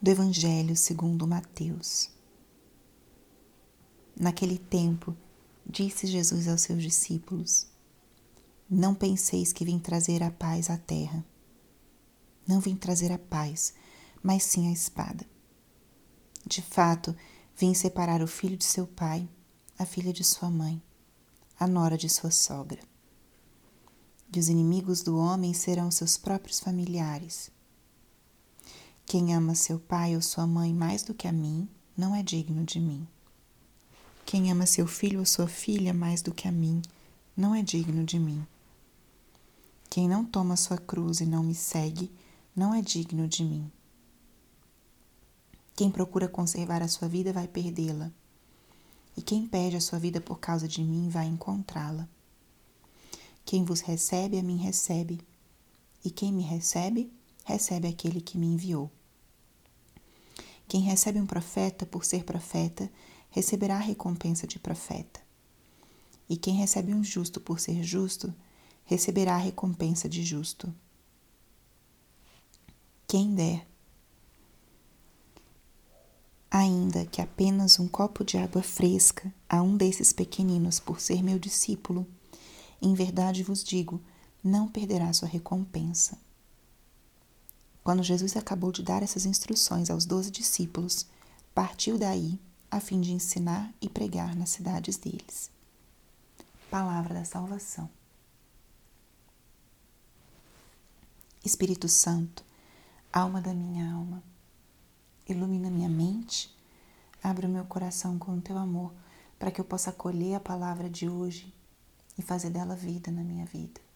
do Evangelho segundo Mateus. Naquele tempo, disse Jesus aos seus discípulos: Não penseis que vim trazer a paz à terra. Não vim trazer a paz, mas sim a espada. De fato, vim separar o filho de seu pai, a filha de sua mãe, a nora de sua sogra. E os inimigos do homem serão seus próprios familiares. Quem ama seu pai ou sua mãe mais do que a mim, não é digno de mim. Quem ama seu filho ou sua filha mais do que a mim, não é digno de mim. Quem não toma sua cruz e não me segue, não é digno de mim. Quem procura conservar a sua vida vai perdê-la. E quem perde a sua vida por causa de mim vai encontrá-la. Quem vos recebe, a mim recebe. E quem me recebe, recebe aquele que me enviou. Quem recebe um profeta por ser profeta, receberá a recompensa de profeta. E quem recebe um justo por ser justo, receberá a recompensa de justo. Quem der ainda que apenas um copo de água fresca a um desses pequeninos por ser meu discípulo, em verdade vos digo, não perderá sua recompensa. Quando Jesus acabou de dar essas instruções aos doze discípulos, partiu daí a fim de ensinar e pregar nas cidades deles. Palavra da Salvação. Espírito Santo, alma da minha alma, ilumina minha mente, abre o meu coração com o teu amor, para que eu possa acolher a palavra de hoje e fazer dela vida na minha vida.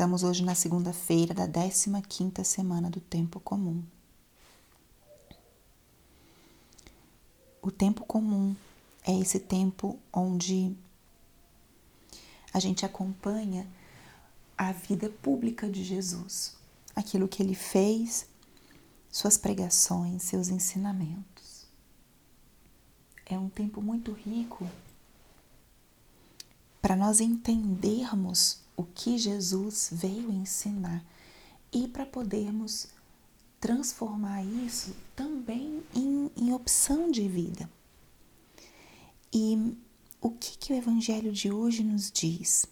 Estamos hoje na segunda-feira da 15ª semana do tempo comum. O tempo comum é esse tempo onde a gente acompanha a vida pública de Jesus, aquilo que ele fez, suas pregações, seus ensinamentos. É um tempo muito rico para nós entendermos o que Jesus veio ensinar e para podermos transformar isso também em, em, opção de vida. E o que, que o Evangelho de hoje nos diz?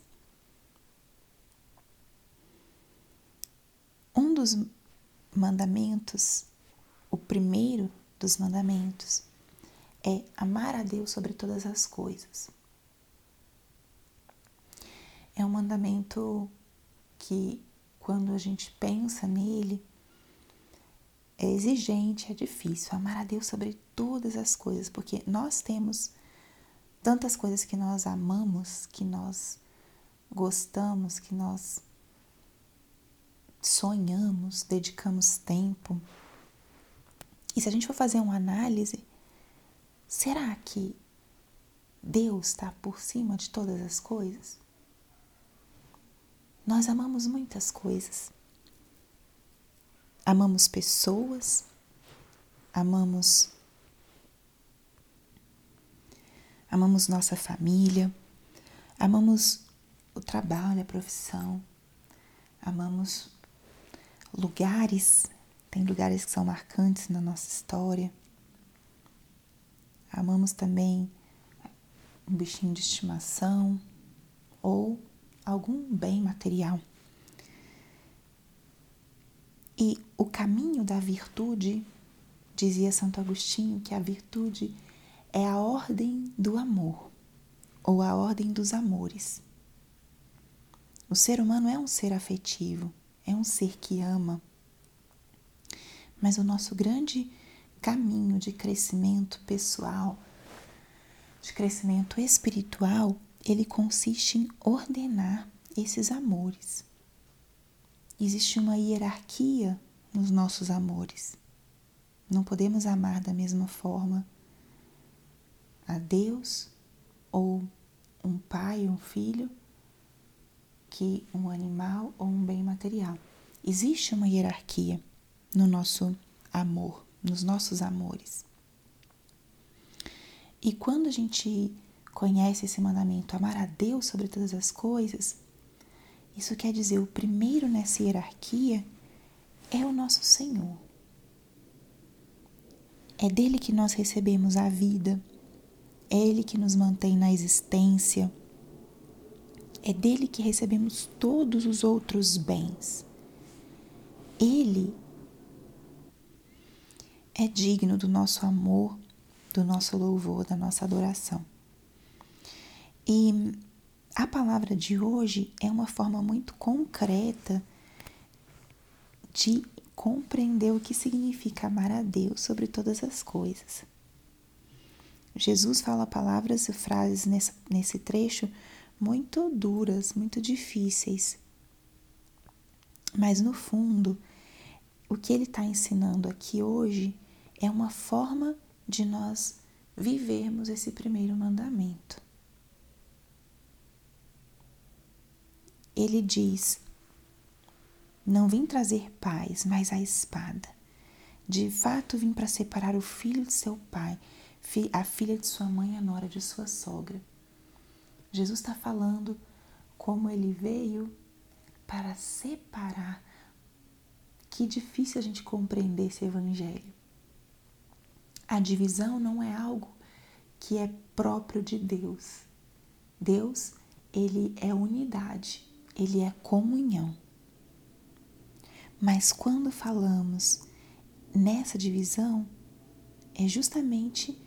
Um dos mandamentos, o primeiro dos mandamentos, é amar a Deus sobre todas as coisas. É um mandamento que, quando a gente pensa nele, é exigente, é difícil. Amar a Deus sobre todas as coisas, porque nós temos tantas coisas que nós amamos, que nós gostamos, que nós sonhamos, dedicamos tempo. E se a gente for fazer uma análise, será que Deus está por cima de todas as coisas? Nós amamos muitas coisas. Amamos pessoas, amamos amamos nossa família, amamos o trabalho, a profissão, amamos lugares, tem lugares que são marcantes na nossa história. Amamos também um bichinho de estimação ou algum bem material. E o caminho da virtude, dizia Santo Agostinho, que a virtude é a ordem do amor ou a ordem dos amores. O ser humano é um ser afetivo é um ser que ama. Mas o nosso grande caminho de crescimento pessoal, de crescimento espiritual, ele consiste em ordenar esses amores. Existe uma hierarquia nos nossos amores. Não podemos amar da mesma forma a Deus ou um pai, um filho, que um animal ou um bem material. Existe uma hierarquia no nosso amor, nos nossos amores. E quando a gente conhece esse mandamento, amar a Deus sobre todas as coisas, isso quer dizer o primeiro nessa hierarquia é o nosso Senhor. É dele que nós recebemos a vida, é ele que nos mantém na existência, é dele que recebemos todos os outros bens. Ele é digno do nosso amor, do nosso louvor, da nossa adoração. E a palavra de hoje é uma forma muito concreta de compreender o que significa amar a Deus sobre todas as coisas. Jesus fala palavras e frases nesse, nesse trecho muito duras, muito difíceis. Mas no fundo, o que ele está ensinando aqui hoje é uma forma de nós vivermos esse primeiro mandamento. Ele diz: Não vim trazer paz, mas a espada. De fato, vim para separar o filho de seu pai, a filha de sua mãe, a nora de sua sogra. Jesus está falando como ele veio para separar. Que difícil a gente compreender esse evangelho. A divisão não é algo que é próprio de Deus. Deus, ele é unidade, ele é comunhão. Mas quando falamos nessa divisão, é justamente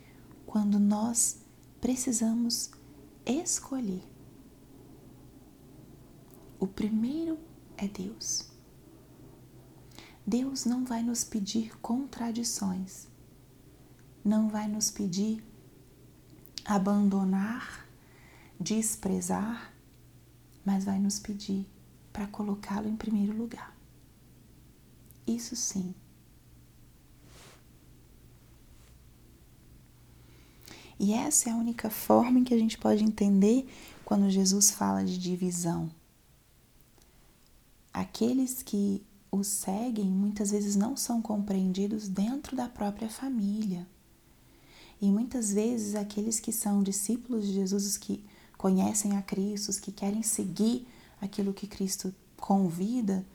quando nós precisamos escolher. O primeiro é Deus. Deus não vai nos pedir contradições não vai nos pedir abandonar, desprezar, mas vai nos pedir para colocá-lo em primeiro lugar. Isso sim. E essa é a única forma em que a gente pode entender quando Jesus fala de divisão. Aqueles que o seguem muitas vezes não são compreendidos dentro da própria família. E muitas vezes aqueles que são discípulos de Jesus, que conhecem a Cristo, os que querem seguir aquilo que Cristo convida,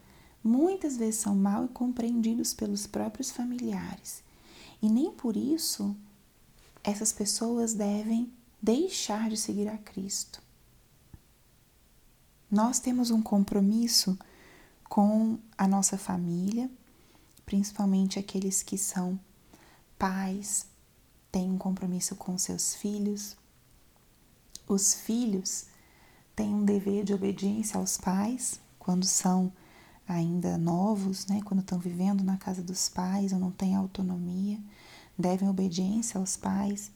muitas vezes são mal compreendidos pelos próprios familiares. E nem por isso essas pessoas devem deixar de seguir a Cristo. Nós temos um compromisso com a nossa família, principalmente aqueles que são pais, têm um compromisso com seus filhos. Os filhos têm um dever de obediência aos pais quando são ainda novos, né, quando estão vivendo na casa dos pais ou não têm autonomia, devem obediência aos pais,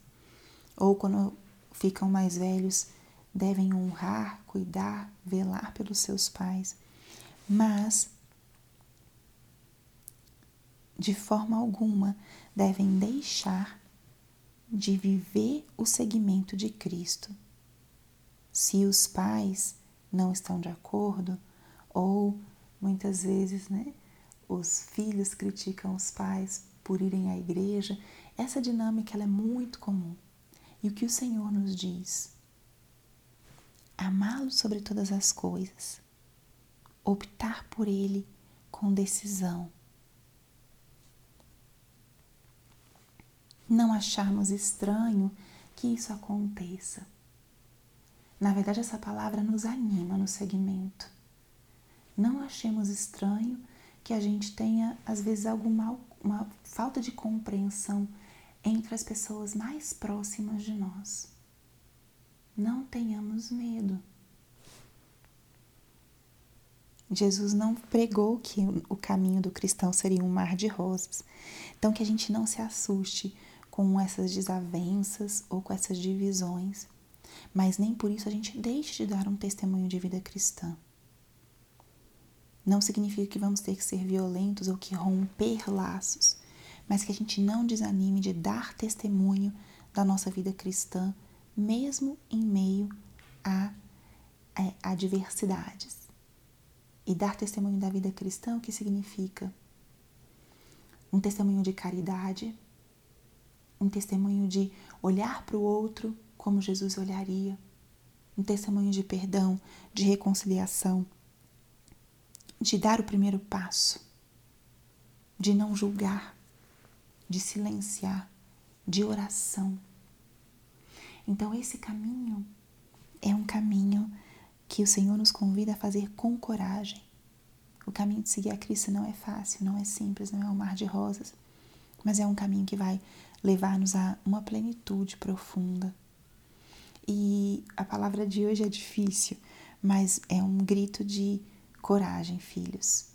ou quando ficam mais velhos, devem honrar, cuidar, velar pelos seus pais. Mas de forma alguma devem deixar de viver o segmento de Cristo. Se os pais não estão de acordo, ou muitas vezes, né, os filhos criticam os pais por irem à igreja, essa dinâmica ela é muito comum. E o que o Senhor nos diz? Amá-lo sobre todas as coisas, optar por ele com decisão não acharmos estranho que isso aconteça. Na verdade, essa palavra nos anima no segmento. Não achemos estranho que a gente tenha, às vezes, alguma uma falta de compreensão entre as pessoas mais próximas de nós. Não tenhamos medo. Jesus não pregou que o caminho do cristão seria um mar de rosas. Então, que a gente não se assuste com essas desavenças ou com essas divisões, mas nem por isso a gente deixe de dar um testemunho de vida cristã. Não significa que vamos ter que ser violentos ou que romper laços, mas que a gente não desanime de dar testemunho da nossa vida cristã, mesmo em meio a, a adversidades. E dar testemunho da vida cristã, o que significa? Um testemunho de caridade, um testemunho de olhar para o outro como Jesus olharia, um testemunho de perdão, de reconciliação, de dar o primeiro passo. de não julgar, de silenciar, de oração. Então, esse caminho é um caminho que o Senhor nos convida a fazer com coragem. O caminho de seguir a Cristo não é fácil, não é simples, não é um mar de rosas, mas é um caminho que vai levar-nos a uma plenitude profunda. E a palavra de hoje é difícil, mas é um grito de coragem, filhos.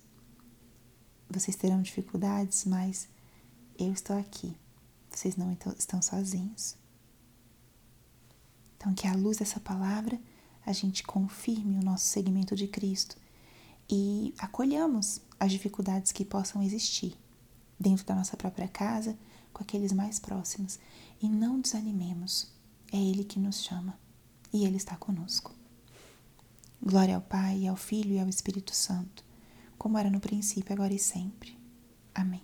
Vocês terão dificuldades, mas eu estou aqui. Vocês não estão sozinhos. Então, que à luz dessa palavra a gente confirme o nosso seguimento de Cristo e acolhamos as dificuldades que possam existir dentro da nossa própria casa, com aqueles mais próximos, e não desanimemos. É Ele que nos chama e Ele está conosco. Glória ao Pai, ao Filho e ao Espírito Santo, como era no princípio, agora e sempre. Amém.